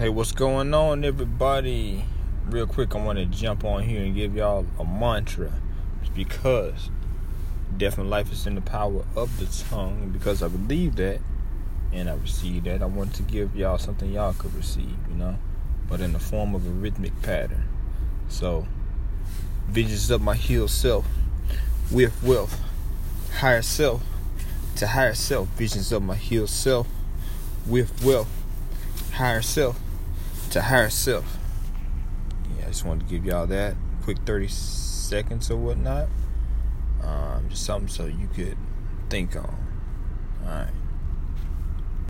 Hey, what's going on, everybody? Real quick, I want to jump on here and give y'all a mantra. It's because death and life is in the power of the tongue, and because I believe that and I receive that, I want to give y'all something y'all could receive, you know, but in the form of a rhythmic pattern. So, visions of my healed self with wealth, higher self to higher self, visions of my healed self with wealth, higher self to higher self. Yeah, I just wanted to give y'all that quick 30 seconds or whatnot. Um, just something so you could think on. All right.